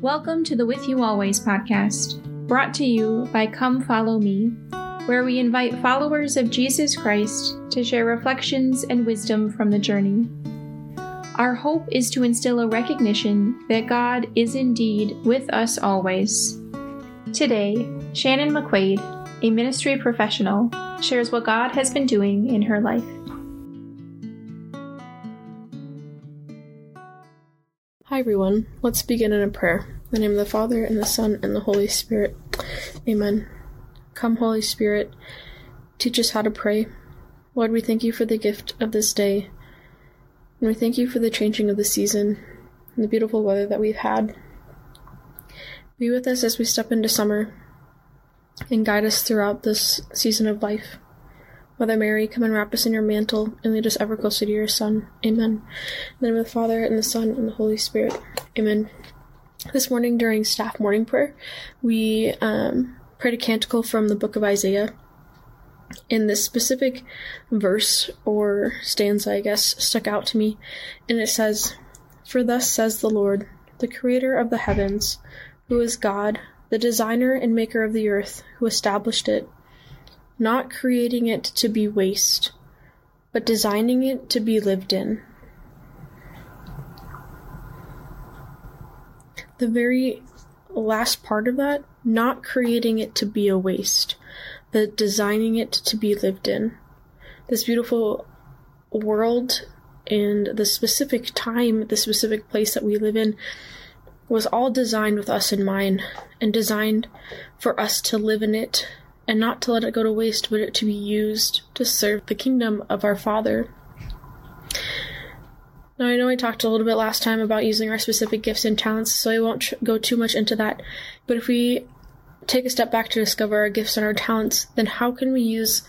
Welcome to the With You Always podcast, brought to you by Come Follow Me, where we invite followers of Jesus Christ to share reflections and wisdom from the journey. Our hope is to instill a recognition that God is indeed with us always. Today, Shannon McQuaid, a ministry professional, shares what God has been doing in her life. Hi, everyone. Let's begin in a prayer. In the name of the Father, and the Son, and the Holy Spirit. Amen. Come, Holy Spirit, teach us how to pray. Lord, we thank you for the gift of this day, and we thank you for the changing of the season and the beautiful weather that we've had. Be with us as we step into summer and guide us throughout this season of life. Mother Mary, come and wrap us in your mantle and lead us ever closer to your Son. Amen. In the name of the Father, and the Son, and the Holy Spirit. Amen. This morning during staff morning prayer, we um, prayed a canticle from the book of Isaiah. And this specific verse or stanza, I guess, stuck out to me, and it says, For thus says the Lord, the creator of the heavens, who is God, the designer and maker of the earth, who established it not creating it to be waste, but designing it to be lived in. The very last part of that, not creating it to be a waste, but designing it to be lived in. This beautiful world and the specific time, the specific place that we live in was all designed with us in mind and designed for us to live in it and not to let it go to waste, but it to be used to serve the kingdom of our Father. Now, I know I talked a little bit last time about using our specific gifts and talents, so I won't tr- go too much into that. But if we take a step back to discover our gifts and our talents, then how can we use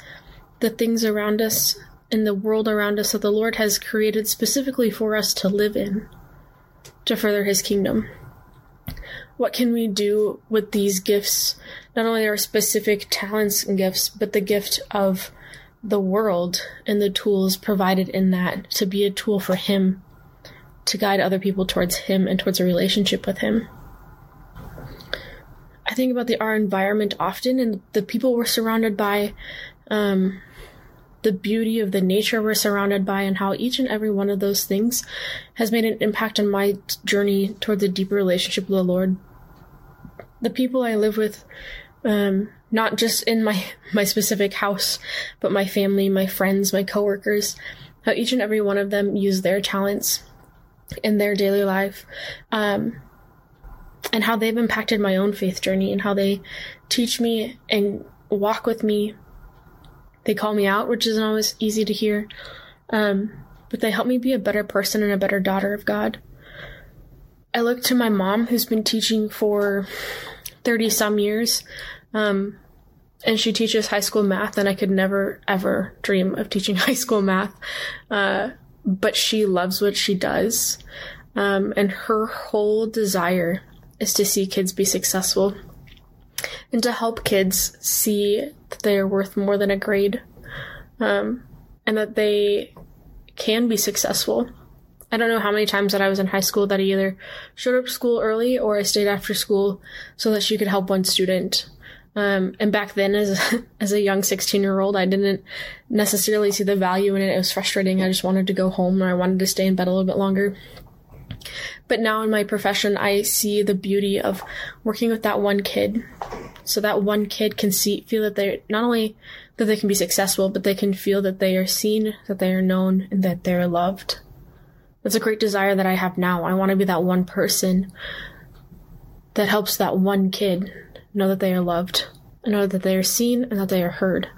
the things around us and the world around us that the Lord has created specifically for us to live in to further His kingdom? What can we do with these gifts not only our specific talents and gifts, but the gift of the world and the tools provided in that to be a tool for Him to guide other people towards Him and towards a relationship with Him. I think about the our environment often and the people we're surrounded by, um, the beauty of the nature we're surrounded by, and how each and every one of those things has made an impact on my journey towards a deeper relationship with the Lord. The people I live with um, not just in my my specific house, but my family, my friends, my coworkers, how each and every one of them use their talents in their daily life, um, and how they've impacted my own faith journey, and how they teach me and walk with me. They call me out, which isn't always easy to hear, um, but they help me be a better person and a better daughter of God. I look to my mom, who's been teaching for 30 some years. Um, and she teaches high school math, and I could never ever dream of teaching high school math. Uh, but she loves what she does. Um, and her whole desire is to see kids be successful and to help kids see that they are worth more than a grade um, and that they can be successful. I don't know how many times that I was in high school that I either showed up to school early or I stayed after school so that she could help one student. Um, and back then, as as a young 16 year old, I didn't necessarily see the value in it. It was frustrating. I just wanted to go home or I wanted to stay in bed a little bit longer. But now in my profession, I see the beauty of working with that one kid. So that one kid can see, feel that they're not only that they can be successful, but they can feel that they are seen, that they are known, and that they're loved. That's a great desire that I have now. I want to be that one person that helps that one kid know that they are loved, know that they are seen, and that they are heard.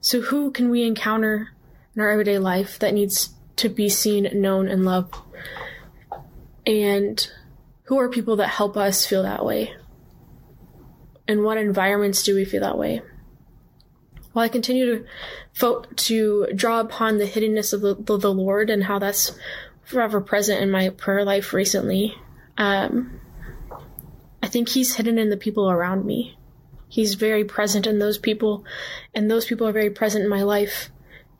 So, who can we encounter in our everyday life that needs to be seen, known, and loved? And who are people that help us feel that way? In what environments do we feel that way? while I continue to fo- to draw upon the hiddenness of the, the, the, Lord and how that's forever present in my prayer life recently, um, I think He's hidden in the people around me. He's very present in those people, and those people are very present in my life,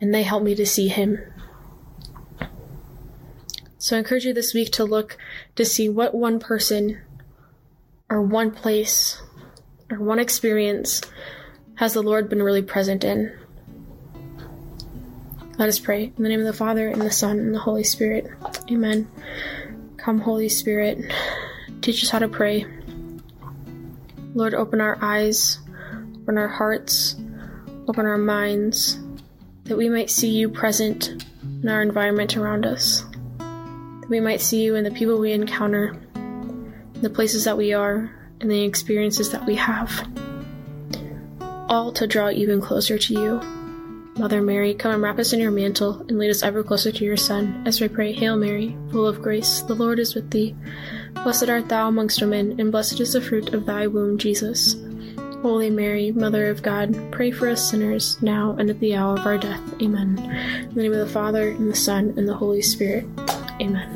and they help me to see Him. So I encourage you this week to look to see what one person or one place or one experience has the Lord been really present in. Let us pray. In the name of the Father, and the Son, and the Holy Spirit. Amen. Come, Holy Spirit, teach us how to pray. Lord, open our eyes, open our hearts, open our minds, that we might see you present in our environment around us. That we might see you in the people we encounter, the places that we are, and the experiences that we have. All to draw even closer to you. Mother Mary, come and wrap us in your mantle and lead us ever closer to your Son, as we pray, Hail Mary, full of grace, the Lord is with thee. Blessed art thou amongst women, and blessed is the fruit of thy womb, Jesus. Holy Mary, Mother of God, pray for us sinners, now and at the hour of our death. Amen. In the name of the Father, and the Son, and the Holy Spirit. Amen.